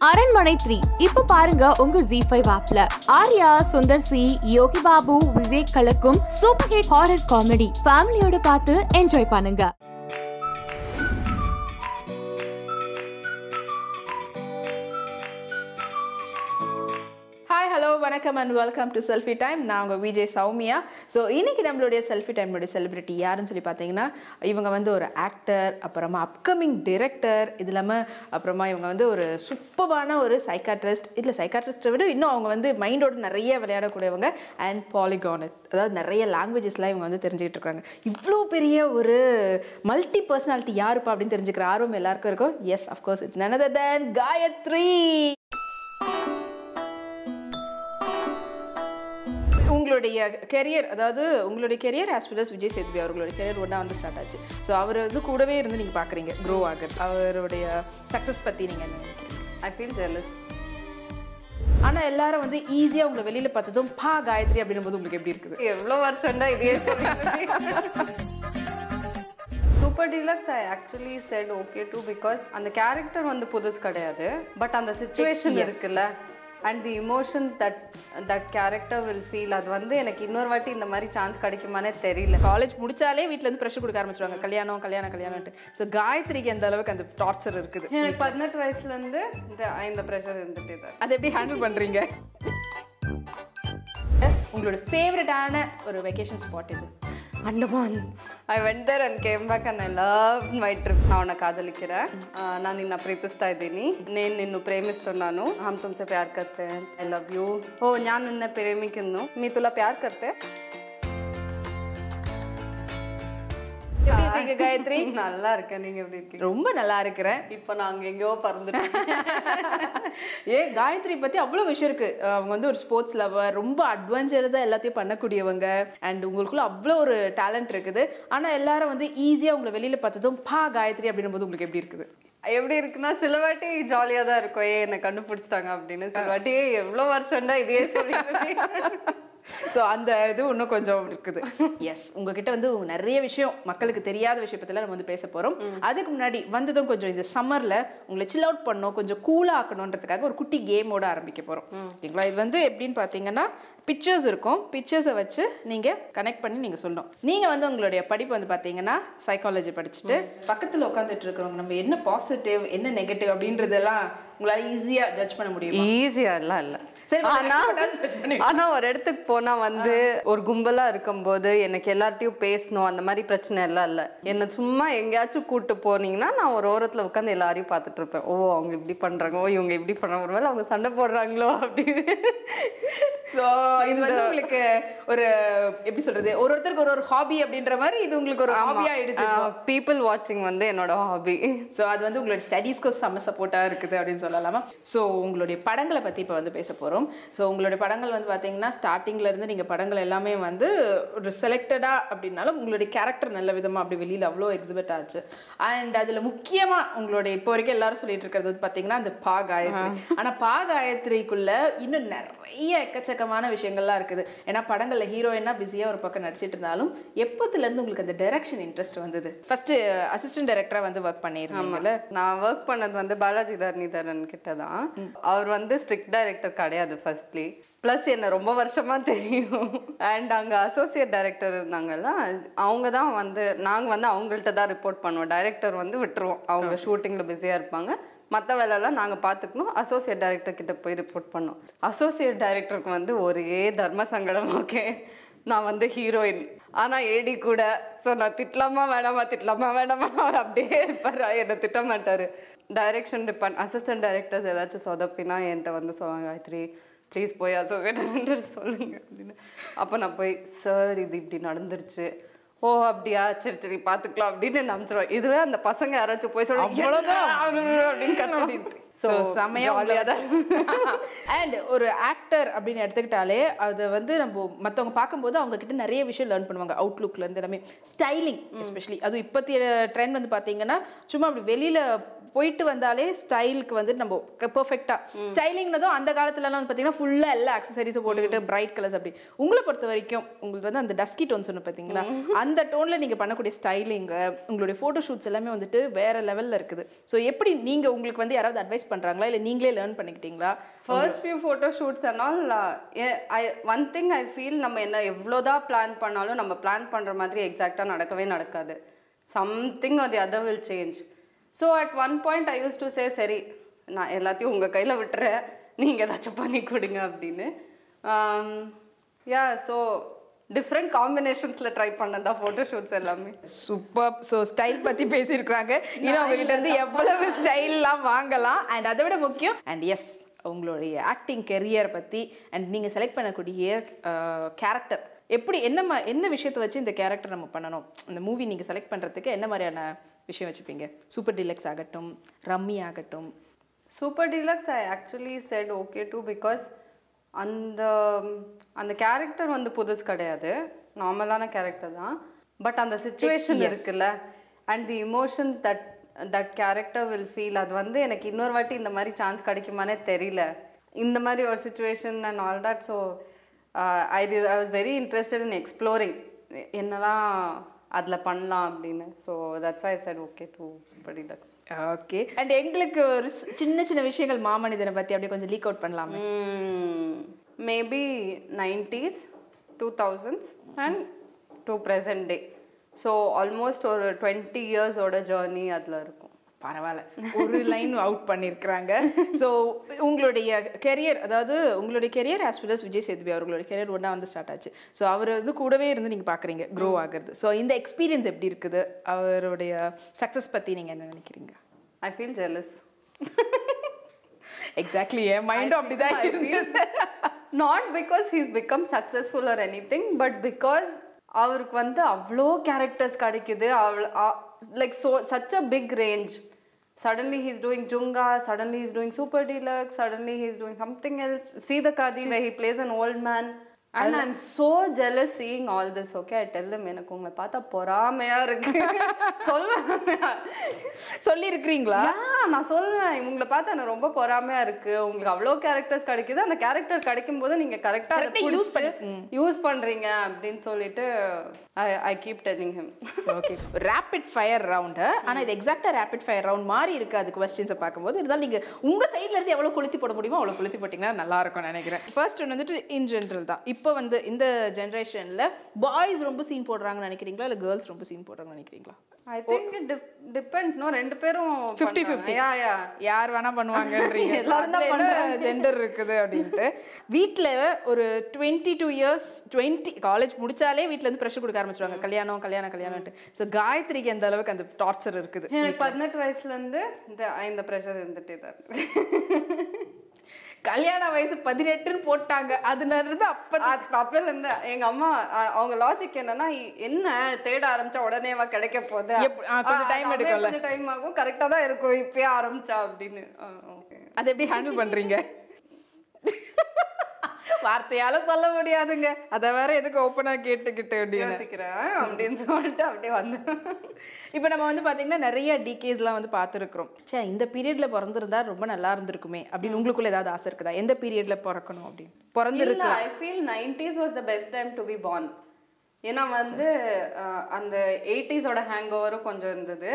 அரண்மனை த்ரீ. இப்ப பாருங்க உங்க ஜி ஃபைவ் ஆப்ல ஆர்யா சுந்தர் சி யோகி பாபு விவேக் கலக்கும் சூப்பர் ஹிட் ஹாரர் காமெடி ஃபேமிலியோட பார்த்து என்ஜாய் பண்ணுங்க. வணக்கம் and welcome to selfie time நான் உங்கள் விஜய் சௌமியா. ஸோ இன்றைக்கி நம்மளுடைய செல்ஃபி டைமோடைய செலிபிரிட்டி யாருன்னு சொல்லி பார்த்தீங்கன்னா இவங்க வந்து ஒரு ஆக்டர் அப்புறமா அப்கமிங் டிரெக்டர் இது இல்லாமல் அப்புறமா இவங்க வந்து ஒரு சூப்பரான ஒரு சைக்காட்ரிஸ்ட் இதில் சைக்காட்ரிஸ்ட்டை விட இன்னும் அவங்க வந்து மைண்டோட நிறைய விளையாடக்கூடியவங்க. அண்ட் பாலிகானிக் அதாவது நிறைய லாங்குவேஜஸ்லாம் இவங்க வந்து தெரிஞ்சுக்கிட்டு இருக்காங்க. இவ்வளோ பெரிய ஒரு மல்டி பர்சனாலிட்டி யாருப்பா அப்படின்னு தெரிஞ்சுக்கிற ஆர்வம் எல்லாருக்கும் இருக்கும். Yes of course it's another then Gayathri உங்களுடைய கெரியர் அதாவது உங்களுடைய career as well as Vijay Sethupathi அவர்களுடைய கெரியர் ஒன்றா வந்து ஸ்டார்ட் ஆச்சு. ஸோ அவர் வந்து கூடவே இருந்து நீங்கள் பார்க்குறீங்க க்ரோ ஆகுது அவருடைய சக்ஸஸ் பற்றி நீங்கள் ஐ ஃபீல் ஜெலஸ் ஆனால் எல்லாரும் வந்து ஈஸியாக உங்களை வெளியில் பார்த்ததும் பா காயத்ரி அப்படின்னும் போது உங்களுக்கு எப்படி இருக்குது? எவ்வளோ வருஷம்டா இதே Super Deluxe I actually said okay to because அந்த கேரக்டர் வந்து புதுசு கிடையாது. பட் அந்த சுச்சுவேஷன் இருக்குல்ல. And the emotions that that character will feel அது வந்து எனக்கு இன்னொரு வாட்டி இந்த மாதிரி சான்ஸ் கிடைக்குமானே தெரியல. காலேஜ் முடிச்சாலே வீட்டில் வந்து ப்ரெஷர் கொடுக்க ஆரம்பிச்சிருவாங்க. கல்யாணம் கல்யாணம் கல்யாணம்ட்டு ஸோ காயத்ரிக்கு எந்த அளவுக்கு அந்த டார்ச்சர் இருக்குது? எனக்கு பதினெட்டு வயசுலேருந்து இந்த இந்த ப்ரெஷர் இருந்துகிட்டே தான் அதை எப்படி ஹேண்டில் பண்ணுறீங்க உங்களோட ஃபேவரட்டான ஒரு வெக்கேஷன் ஸ்பாட் இது Andaman I went there and came back and I love my trip ನಾವನ್ನ ಕಾದಲಿಕ್ಕಿರ. ನಾನು ನಿನ್ನ ಪ್ರೀತಿಸ್ತಾ ಇದ್ದೀನಿ. ನೇನ್ ನಿನ್ನ ಪ್ರೇಮಿಸ್ತು ನಾನು. ಹಮ್ ತುಂಬ ಪ್ಯಾರ್ ಕರ್ತೆ. ಐ ಲವ್ ಯು ಓ, ನಾನು ನಿನ್ನ ಪ್ರೇಮಿಕನ್ನು ಮೀ ತುಲಾ ಪ್ಯಾರ್ ಕರ್ತೆ. இருக்கீங்க காயத்ரி? நல்லா இருக்கேன். நீங்க எப்படி இருக்கீங்க? ரொம்ப நல்லா இருக்கிறேன். இப்போ நாங்க எங்கேயோ பறந்துட்டோம். ஏ காயத்ரி பத்தி அவ்வளோ விஷயம் இருக்கு. அவங்க வந்து ஒரு ஸ்போர்ட்ஸ் லவர் ரொம்ப அட்வென்ச்சரஸா எல்லாத்தையும் பண்ணக்கூடியவங்க. அண்ட் உங்களுக்குள்ள அவ்வளோ ஒரு டேலண்ட் இருக்குது. ஆனா எல்லாரும் வந்து ஈஸியா உங்களை வெளியில பார்த்ததும் பா காயத்ரி அப்படின்னும் போது உங்களுக்கு எப்படி இருக்குது? எப்படி இருக்குன்னா சில வாட்டி ஜாலியாக தான் இருக்கும். ஏ என்னை கண்டுபிடிச்சிட்டாங்க அப்படின்னு. சில வாட்டி "ஏய், எவ்வளோ வருஷம்டா இதே சொல்லி ஸோ அந்த இது இன்னும் கொஞ்சம் இருக்குது. எஸ் உங்ககிட்ட வந்து நிறைய விஷயம் மக்களுக்கு தெரியாத விஷயப்பத்தில நம்ம வந்து பேச போறோம். அதுக்கு முன்னாடி வந்ததும் கொஞ்சம் இந்த சம்மர்ல உங்களை சில் அவுட் பண்ணணும் கொஞ்சம் கூலாக ஆக்கணுன்றதுக்காக ஒரு குட்டி கேமோட ஆரம்பிக்க போறோம். ஓகேங்களா? இது வந்து எப்படின்னு பார்த்தீங்கன்னா பிக்சர்ஸ் இருக்கும். பிக்சர்ஸை வச்சு நீங்க கனெக்ட் பண்ணி நீங்க சொல்லணும். நீங்க வந்து உங்களுடைய படிப்பு வந்து பார்த்தீங்கன்னா சைக்காலஜி படிச்சுட்டு பக்கத்துல உட்காந்துட்டு இருக்கிறவங்க நம்ம என்ன பாசிட்டிவ் என்ன நெகட்டிவ் அப்படின்றதெல்லாம் உங்களால ஈஸியா ஜட்ஜ் பண்ண முடியும்? ஈஸியா எல்லாம் இல்ல. சரி, ஆனா ஒரு இடத்துக்கு போனா வந்து ஒரு கும்பலா இருக்கும்போது எனக்கு எல்லார்ட்டையும் பேசணும் அந்த மாதிரி பிரச்சனை எல்லாம் இல்ல. என்ன சும்மா எங்கேயாச்சும் கூட்டு போனீங்கன்னா நான் ஒரு ஓரத்துல உட்காந்து எல்லாரையும் பார்த்துட்டு இருப்பேன். ஓ அவங்க இப்படி பண்றாங்க. ஓ இவங்க இப்படி பண்றாங்க. ஒருவேளை அவங்க சண்டை போடுறாங்களோ அப்படின்னு. ஸோ இது வந்து உங்களுக்கு ஒரு எப்படி சொல்றது? ஒரு ஒருத்தருக்கு ஒரு ஒரு ஹாபி அப்படின்ற மாதிரி இது உங்களுக்கு ஒரு ஹாபியா ஆயிடுச்சு பீப்புள் வாட்சிங் வந்து என்னோட ஹாபி ஸோ அது வந்து உங்களோட ஸ்டடீஸ்க்கு செம்ம சப்போர்ட்டாக இருக்குது அப்படின்னு சொல்லலாமா? ஸோ உங்களுடைய படங்களை பற்றி இப்போ வந்து பேச போகிறோம் ஸோ உங்களுடைய படங்கள் வந்து பார்த்தீங்கன்னா ஸ்டார்டிங்ல இருந்து நீங்கள் படங்கள் எல்லாமே வந்து ஒரு செலக்டடாக அப்படின்னாலும் உங்களுடைய கேரக்டர் நல்ல விதமாக அப்படி வெளியில் அவ்வளோ எக்ஸிபிட் ஆச்சு. அண்ட் அதில் முக்கியமாக உங்களுடைய இப்போ வரைக்கும் எல்லாரும் சொல்லிட்டு இருக்கிறது வந்து பார்த்தீங்கன்னா அந்த பா காயத்ரி. ஆனால் பா காயத்ரிக்குள்ள இன்னும் நிறைய எக்கச்சக்கமான விஷயங்கள்லாம் இருக்குது. ஏன்னா படங்களில் ஹீரோயினா பிஸியாக ஒரு பக்கம் நடிச்சிட்டு இருந்தாலும் எப்போத்துலேருந்து உங்களுக்கு அந்த டைரக்ஷன் இன்ட்ரெஸ்ட் வந்தது? ஃபர்ஸ்ட் அசிஸ்டன்ட் டைரக்டராக வந்து ஒர்க் பண்ணியிருந்தீங்கல்ல? நான் ஒர்க் பண்ணது வந்து பாலாஜி தரணிதரன். கிட்ட தான் அவர் வந்து ஸ்ட்ரிக்ட் டைரக்டர் கிடையாது ஃபர்ஸ்ட்லி ப்ளஸ் என்ன ரொம்ப வருஷமா தெரியும். அண்ட் அங்கே அசோசியேட் டைரக்டர் இருந்தாங்கல்ல அவங்க தான் வந்து நாங்கள் வந்து அவங்கள்ட்ட தான் ரிப்போர்ட் பண்ணுவோம். டைரக்டர் வந்து விட்டுருவோம். அவங்க ஷூட்டிங்கில் பிஸியாக இருப்பாங்க. மற்ற வேலையெல்லாம் நாங்கள் பார்த்துக்கணும். அசோசியேட் டைரக்டர் கிட்ட போய் ரிப்போர்ட் பண்ணோம் அசோசியேட் டைரக்டருக்கு வந்து ஒரே தர்ம சங்கடம் ஓகே நான் வந்து ஹீரோயின் ஆனால் ஏடி கூட ஸோ நான் திட்டலாமா வேணாமா திட்டலாமா வேணாமா அவர் அப்படியே இருப்பார். என்னை திட்ட மாட்டார். டைரக்ஷன் டிபார்ட் அசிஸ்டன்ட் டைரக்டர்ஸ் ஏதாச்சும் சொதப்பினா என்கிட்ட வந்து சொல்லுவாங்க காயத்ரி ப்ளீஸ் போய் அசோசியேட் சொல்லுங்க அப்படின்னு. அப்போ நான் போய் சார் இது இப்படி நடந்துருச்சு. ஓ அப்படியா? சரி சரி பார்த்துக்கலாம் அப்படின்னு நம்பிச்சிருவோம் இதுவே அந்த பசங்க யாராச்சும் போய் சொல்ல அவ்வளவுதான். அப்படின்னு கத்தணும் ஸோ செமையா ஜாலியாக தான். அண்ட் ஒரு ஆக்டர் அப்படின்னு எடுத்துக்கிட்டாலே அதை வந்து நம்ம மற்றவங்க பார்க்கும்போது அவங்க கிட்ட நிறைய விஷயம் லேர்ன் பண்ணுவாங்க. அவுட்லுக்ல இருந்து எல்லாமே. ஸ்டைலிங் எஸ்பெஷலி அதுவும் இப்போத்திய ட்ரெண்ட் வந்து பார்த்தீங்கன்னா சும்மா அப்படி வெளியில போயிட்டு வந்தாலே ஸ்டைலுக்கு வந்து நம்ம பெர்ஃபெக்டாக ஸ்டைலிங்னதும் அந்த காலத்துலலாம் வந்து பார்த்தீங்கன்னா ஃபுல்லாக எல்லா அக்சசரிஸும் போட்டுக்கிட்டு பிரைட் கலர்ஸ் அப்படி. உங்களை பொறுத்த வரைக்கும் உங்களுக்கு வந்து அந்த டஸ்கி டோன் சொன்ன பார்த்தீங்களா? அந்த டோனில் நீங்கள் பண்ணக்கூடிய ஸ்டைலிங்கு உங்களுடைய ஃபோட்டோ ஷூட்ஸ் எல்லாமே வந்துட்டு வேற லெவலில் இருக்குது. ஸோ எப்படி நீங்கள் உங்களுக்கு வந்து யாராவது அட்வைஸ் பண்ணுறாங்களா இல்லை நீங்களே லேர்ன் பண்ணிக்கிட்டீங்களா? ஃபர்ஸ்ட் ஃபியூ ஃபோட்டோ ஷூட்ஸ் ஆனால் I one thing I feel நம்ம என்ன எவ்வளோதான் பிளான் பண்ணாலும் நம்ம பிளான் பண்ணுற மாதிரி எக்ஸாக்டாக நடக்கவே நடக்காது. சம்திங் அது other will change so at one point I use to say சரி நான் எல்லாத்தையும் உங்கள் கையில் விட்டுறேன். நீங்கள் ஏதாச்சும் பண்ணி கொடுங்க அப்படின்னு. யா ஸோ டிஃப்ரெண்ட் காம்பினேஷன்ஸில் ட்ரை பண்ணதா ஃபோட்டோ ஷூட்ஸ் எல்லாமே. சூப்பர் ஸோ ஸ்டைல் பற்றி பேசியிருக்கிறாங்க. இன்னும் உங்ககிட்ட இருந்து எவ்வளவு ஸ்டைல்லாம் வாங்கலாம். அண்ட் அதை விட முக்கியம் அண்ட் எஸ் உங்களுடைய ஆக்டிங் கெரியர் பற்றி அண்ட் நீங்கள் செலக்ட் பண்ணக்கூடிய கேரக்டர் எப்படி என்ன என்ன விஷயத்தை வச்சு இந்த கேரக்டர் நம்ம பண்ணணும்? இந்த மூவி நீங்கள் செலக்ட் பண்ணுறதுக்கு என்ன மாதிரியான விஷயம் வச்சுப்பீங்க? சூப்பர் டிலக்ஸ் ஆகட்டும் ரம்மி ஆகட்டும். Super Deluxe I actually said okay to because அந்த அந்த கேரக்டர் வந்து புதுசு கிடையாது. நார்மலான கேரக்டர் தான். பட் அந்த சுச்சுவேஷன் இருக்குல்ல. And the emotions that that character will feel அது வந்து எனக்கு இன்னொரு வாட்டி இந்த மாதிரி சான்ஸ் கிடைக்குமானே தெரியல. இந்த மாதிரி ஒரு situation and all that so I I was very interested in exploring என்னெல்லாம் அதில் பண்ணலாம் அப்படின்னு. So that's why said okay to Super Deluxe okay and எங்களுக்கு ஒரு சின்ன சின்ன விஷயங்கள் மாமனிதனை பற்றி அப்படியே கொஞ்சம் லீக் அவுட் பண்ணலாமே. Maybe nineties two thousands and to present day so almost ஒரு டுவெண்ட்டி இயர்ஸோட ஜேர்னி அதில் இருக்கும் பரவாயில்ல. ஒரு லைன் அவுட் பண்ணியிருக்கிறாங்க ஸோ உங்களுடைய கெரியர் அதாவது உங்களுடைய career as well as Vijay Sethupathi அவர்களுடைய கெரியர் ஒன்றா வந்து ஸ்டார்ட் ஆச்சு. ஸோ அவர் வந்து கூடவே இருந்து நீங்கள் பார்க்குறீங்க க்ரோ ஆகுறது. ஸோ இந்த எக்ஸ்பீரியன்ஸ் எப்படி இருக்குது? அவருடைய சக்ஸஸ் பற்றி நீங்கள் என்ன நினைக்கிறீங்க? ஐ ஃபீல் ஜெலஸ் எக்ஸாக்ட்லி என் மைண்டும் அப்படிதான் not because he's become successful or anything but because அவருக்கு வந்து அவ்வளோ கேரக்டர்ஸ் கிடைக்குது. அவ்வளோ like so such a big range suddenly he's doing Junga suddenly he's doing Super Deluxe suddenly he's doing something else Seethakaathi way he plays an old man and I am so jealous seeing all this okay I tell them எனக்கு உங்களை பார்த்தா பொறாமையா இருக்கு. சொல்லுவேன் சொல்லியிருக்கிறீங்களா? நான் சொல்லுவேன். இவங்களை பார்த்தா எனக்கு ரொம்ப பொறாமையா இருக்கு. உங்களுக்கு அவ்வளோ கேரக்டர்ஸ் கிடைக்குது. அந்த கேரக்டர் கிடைக்கும் போது நீங்க கரெக்டா use பண்ணி- யூஸ் பண்றீங்க அப்படின்னு சொல்லிட்டு I keep telling him okay rapid fire round ஆனால் இது எக்ஸாக்டாக ரேபிட் ஃபயர் ரவுண்ட் மாதிரி இருக்கு அது கொஸ்டின்ஸை பார்க்கும்போது. இருந்தாலும் நீங்கள் உங்கள் சைட்ல இருந்து எவ்வளோ கொளுத்தி போட முடியுமோ அவ்வளோ கொளுத்தி போட்டிங்கன்னா நல்லா இருக்கும்னு நினைக்கிறேன். ஃபர்ஸ்ட் ஒன்று வந்துட்டு இன் ஜென்ரல் தான். இப்போ வந்து இந்த ஜென்ரேஷனில் பாய்ஸ் ரொம்ப சீன் போடுறாங்கன்னு நினைக்கிறீங்களா? இல்லை கேர்ள்ஸ் ரொம்ப சீன் போடுறாங்கன்னு நினைக்கிறீங்களா? ஐ திங்க் டிபெண்ட்ஸ் நோ ரெண்டு பேரும் 50 50 யா யா யார் வேணா பண்ணுவாங்கன்றீங்க. எல்லாரும் தான் ஜெண்டர் இருக்குது அப்படின்ட்டு. வீட்டில் ஒரு twenty two years twenty college முடிச்சாலே வீட்டில் இருந்து ப்ரெஷர் கொடுக்க ஆரம்பிச்சிருவாங்க. கல்யாணம் கல்யாணம் கல்யாணம்ட்டு ஸோ காயத்ரிக்கு எந்த அளவுக்கு அந்த டார்ச்சர் இருக்குது எனக்கு பதினெட்டு வயசுல இருந்து இந்த இந்த ப்ரெஷர் இருந்துட்டே தான் இருக்கு. கல்யாண வயசு பதினெட்டுன்னு போட்டாங்க. அதுல இருந்து அப்ப அது அப்பல இருந்து எங்க அம்மா அவங்க லாஜிக் என்னன்னா என்ன தேட ஆரம்பிச்சா உடனேவா கிடைக்க போகுது? கொஞ்சம் அது எடுக்கும்ல. கொஞ்சம் டைம் ஆகும். கரெக்டா தான் இருக்கும். இப்பயே ஆரம்பிச்சா அப்படின்னு. ஓகே அதை எப்படி ஹேண்டில் பண்றீங்க? வார்த்தையால சொல்ல முடியாதுங்க. அதை வேற எதுக்கு ஓப்பனா கேட்டுக்கிட்டு யோசிக்கிறேன். அப்படின்னு சொல்லிட்டு அப்படியே வந்து இப்போ நம்ம வந்து பாத்தீங்கன்னா நிறைய டிகேஸ்லாம் வந்து பார்த்துருக்குறோம் சே இந்த பீரியட்ல பிறந்திருந்தா ரொம்ப நல்லா இருந்திருக்குமே அப்படின்னு உங்களுக்குள்ள ஏதாவது ஆசை இருக்குதா? எந்த பீரியட்ல பிறக்கணும் அப்படின்னு? பிறந்திருக்கு. I feel nineties was the best time to be born ஏன்னா வந்து அந்த எயிட்டிஸோட ஹேங் ஓவரும் கொஞ்சம் இருந்தது.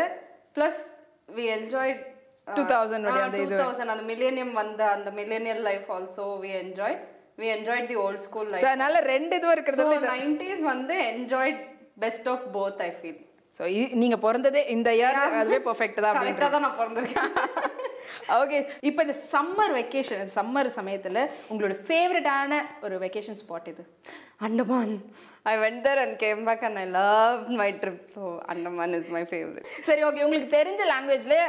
ப்ளஸ் வி என்ஜாய் 2000 வரை அந்த டூ தௌசண்ட் அந்த மில்லேனியம் வந்த அந்த millennial life also we enjoy we enjoyed the old school life அதனால ரெண்டு இதுவும் இருக்கிறது நைன்டிஸ் வந்து enjoyed best of both I feel so நீங்கள் பிறந்ததே இந்த இயர் அதுவே பர்ஃபெக்ட் தான் கரெக்டாக தான் நான் பிறந்திருக்கேன். ஓகே இப்போ இந்த சம்மர் வெக்கேஷன் சம்மர் சமயத்தில் உங்களோட ஃபேவரட்டான ஒரு வெக்கேஷன் ஸ்பாட் இது Andaman I went there and came back and I love my trip so Andaman is my favourite சரி ஓகே உங்களுக்கு தெரிஞ்ச லாங்குவேஜ்லேயே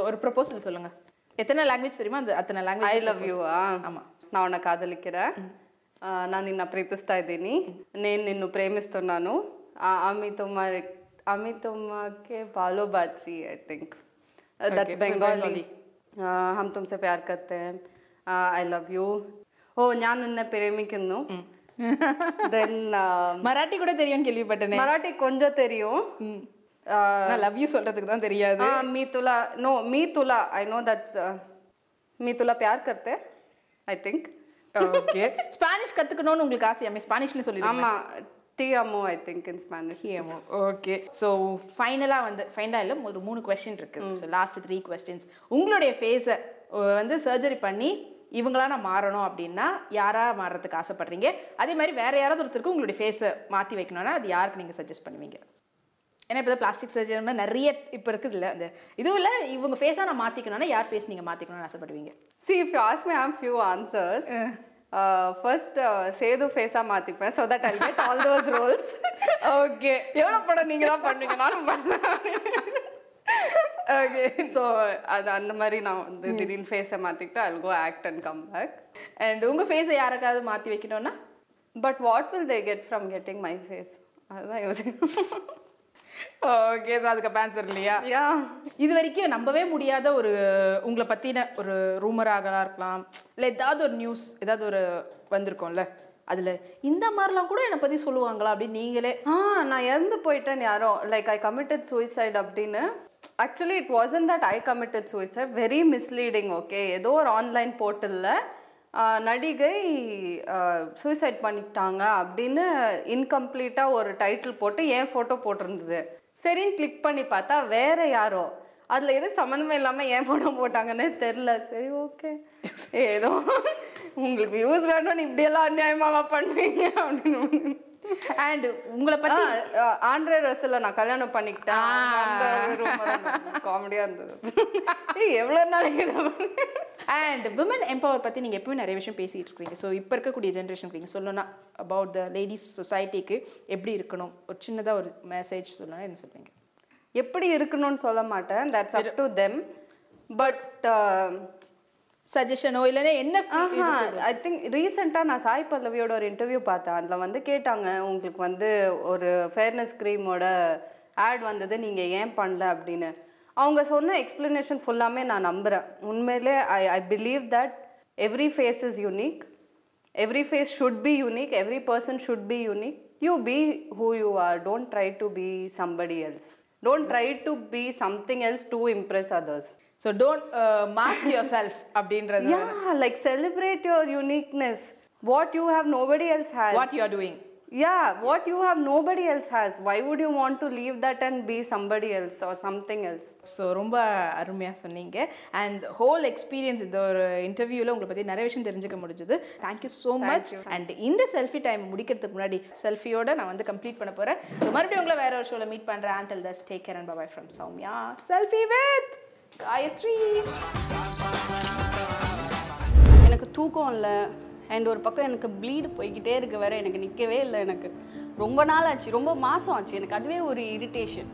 ஒரு ப்ரொபோசல் சொல்லுங்கள் எத்தனை லாங்குவேஜ் தெரியுமா? அந்த அத்தனை லாங்குவேஜ் ஐ லவ் யூ ஆமாம் ನಾವು ಅವನ ಕಾದಲಿಕ್ಕಿರ ನಾನು ನಿನ್ನ ಪ್ರೀತಿಸ್ತಾ ಇದ್ದೀನಿ. ನೇನು ನಿನ್ನ ಪ್ರೇಮಿಸ್ತಾನು ಅಮಿತಮ್ಮ ಅಮಿತಮ್ಮಕ್ಕೆ ಬಾಲೋ ಬಾಚಿ ಐ ಥಿಂಕ್ ದಟ್ ಬೆಂಗಾಲಿ ಹಮ್ ತುಮ್ಸೆ ಪ್ಯಾರ್ ಕತ್ತೆ ಐ ಲವ್ ಯು ಓ ನಾನು ನಿನ್ನ ಪ್ರೇಮಿಕನ್ನು ದೆನ್ ಮರಾಠಿ ಕೂಡ ತೆರೆಯೋ ಕೇಳಿ ಬಟ್ ಮರಾಠಿ ಕೊಂಜ ತೆರೆಯೋ. ಲವ್ ಯು ಸೊಲ್ರದಕ್ಕೆ ತಾನು ತೆರೆಯೋದು. ಮೀ ತುಲಾ ನೋ ಐ ನೋ ದಟ್ಸ್ ಮೀ ತುಲಾ ಪ್ಯಾರ್ ಕರ್ತೆ. ஐ திங்க் ஓகே ஸ்பானிஷ் கத்துக்கணும்னு உங்களுக்கு ஆசையாமே ஸ்பானிஷ்ல சொல்லிடுங்க. ஆமா. டி அமோ I think in Spanish okay so ஃபைனலாக வந்து ஃபைனலாக இல்லை ஒரு மூணு கொஸ்டின் இருக்கு. ஸோ லாஸ்ட் த்ரீ கொஸ்டின்ஸ் உங்களுடைய ஃபேஸை வந்து சர்ஜரி பண்ணி இவங்களா நான் மாறணும் அப்படின்னா யாரா மாறுறதுக்கு ஆசைப்படுறீங்க? அதே மாதிரி வேற யாராவது ஒருத்தருக்கு உங்களுடைய ஃபேஸை மாற்றி வைக்கணும்னா அது யாருக்கு நீங்கள் சஜஸ்ட் பண்ணுவீங்க? ஏன்னா இப்போ பிளாஸ்டிக் சர்ஜரி மாதிரி நிறைய இப்போ இருக்குது இல்லை அந்த இதுவும் இல்லை இவங்க ஃபேஸாக நான் மாற்றிக்கணும்னா யார் ஃபேஸ் நீங்கள் மாற்றிக்கணும்னு ஆசைப்படுவீங்க? See, if you ask me, I have few answers. Uh, first, uh, Sethu ஃபேஸா மாத்திப்பேன் so that I get all those roles okay எவ்வளோ படம் நீங்க தான் பண்ணுவீங்க? நானும் பண்ணேன் ஓகே ஸோ அது அந்த மாதிரி நான் வந்து திடீர்னு ஃபேஸை மாற்றிக்கிட்டு I go act and come back and உங்கள் ஃபேஸை யாருக்காவது மாற்றி வைக்கணும்னா? But what will they get from getting my face அதுதான் யோசிக்கணும். ஓகே ஸோ அதுக்கு ஆன்சர் இல்லையா? யா. இது வரைக்கும் நம்பவே முடியாத ஒரு உங்களை பற்றின ஒரு ரூமராக இருக்கலாம் இல்லை ஏதாவது ஒரு நியூஸ் ஏதாவது ஒரு வந்திருக்கோம்ல அதில் இந்த மாதிரிலாம் கூட என்னை பற்றி சொல்லுவாங்களா அப்படின்னு நீங்களே? ஆ நான் இறந்து போயிட்டேன் யாரோ. லைக் ஐ கமிட்டட் சூசைட் அப்படின்னு. Actually it wasn't that I committed suicide very misleading okay ஏதோ ஒரு ஆன்லைன் போர்ட்டலில் நடிகை சூசைட் பண்ணிக்கிட்டாங்க அப்படின்னு இன்கம்ப்ளீட்டாக ஒரு டைட்டில் போட்டு என் ஃபோட்டோ போட்டிருந்தது? சரின்னு கிளிக் பண்ணி பார்த்தா வேற யாரோ. அதில் எதுவும் சம்மந்தமே இல்லாமல் ஏன் ஃபோட்டோ போட்டாங்கன்னே தெரில சரி ஓகே ஏதோ உங்களுக்கு வியூஸ் வேணும்னு இப்படியெல்லாம் அநியாயமாக பண்ணுவீங்க அப்படின்னு. அண்ட் உங்களை ஆ, ஆண்ட்ரே ரசல நான் கல்யாணம் பண்ணிக்கிட்டேன். காமெடியா இருந்தது. எவ்வளவு நாளைக்கு பண்ணி- அண்ட் விமன் எம்பவர் பற்றி நீங்கள் எப்பவும் நிறைய விஷயம் பேசிகிட்டு இருக்கீங்க. ஸோ இப்போ இருக்கக்கூடிய ஜென்ரேஷனுக்கு நீங்கள் சொல்லணும்னா அபவுட் த லேடிஸ் சொசைட்டிக்கு எப்படி இருக்கணும்? ஒரு சின்னதாக ஒரு மெசேஜ் சொல்லணும்னா என்ன சொல்வீங்க எப்படி இருக்கணும்னு சொல்ல மாட்டேன். That's up to them but சஜஷனோ இல்லைன்னா என்ன ஐ திங்க் ரீசெண்டாக நான் சாய் பல்லவியோட ஒரு இன்டர்வியூ பார்த்தேன். அதில் வந்து கேட்டாங்க உங்களுக்கு வந்து ஒரு ஃபேர்னஸ் க்ரீமோட ஆட் வந்தது நீங்கள் ஏன் பண்ணல? அப்படின்னு. அவங்க சொன்ன எக்ஸ்ப்ளனேஷன் ஃபுல்லாமே நான் நம்புகிறேன் உண்மையிலே I I believe that every face is unique every face should be unique every person should be unique you be who you are don't try to be somebody else Don't try to be something else to impress others so don't mask yourself அப்படின்றது Yeah, like celebrate your uniqueness. What you have, nobody else has. What you are doing Yeah, what you have, nobody else has. Why would you want to leave that and be somebody else or something else? So ரொம்ப அருமையாக சொன்னீங்க. And whole experience இந்த ஒரு இன்டர்வியூவில் உங்களை பற்றி நிறைய விஷயம் தெரிஞ்சுக்க முடிஞ்சது. Thank you so much and இந்த செல்ஃபி டைம் முடிக்கிறதுக்கு முன்னாடி செல்ஃபியோட நான் வந்து கம்ப்ளீட் பண்ண போகிறேன் மறுபடியும் உங்களை வேற ஒரு ஷோவில் மீட் பண்ணுறேன் ஆண்டில் தஸ் take care and bye from Soumya selfie with Gayathri எனக்கு தூக்கம் இல்லை. அண்ட் ஒரு பக்கம் எனக்கு ப்ளீடு போய்கிட்டே இருக்க வேற எனக்கு நிற்கவே இல்லை எனக்கு. ரொம்ப நாள் ஆச்சு ரொம்ப மாதம் ஆச்சு. எனக்கு அதுவே ஒரு இரிட்டேஷன்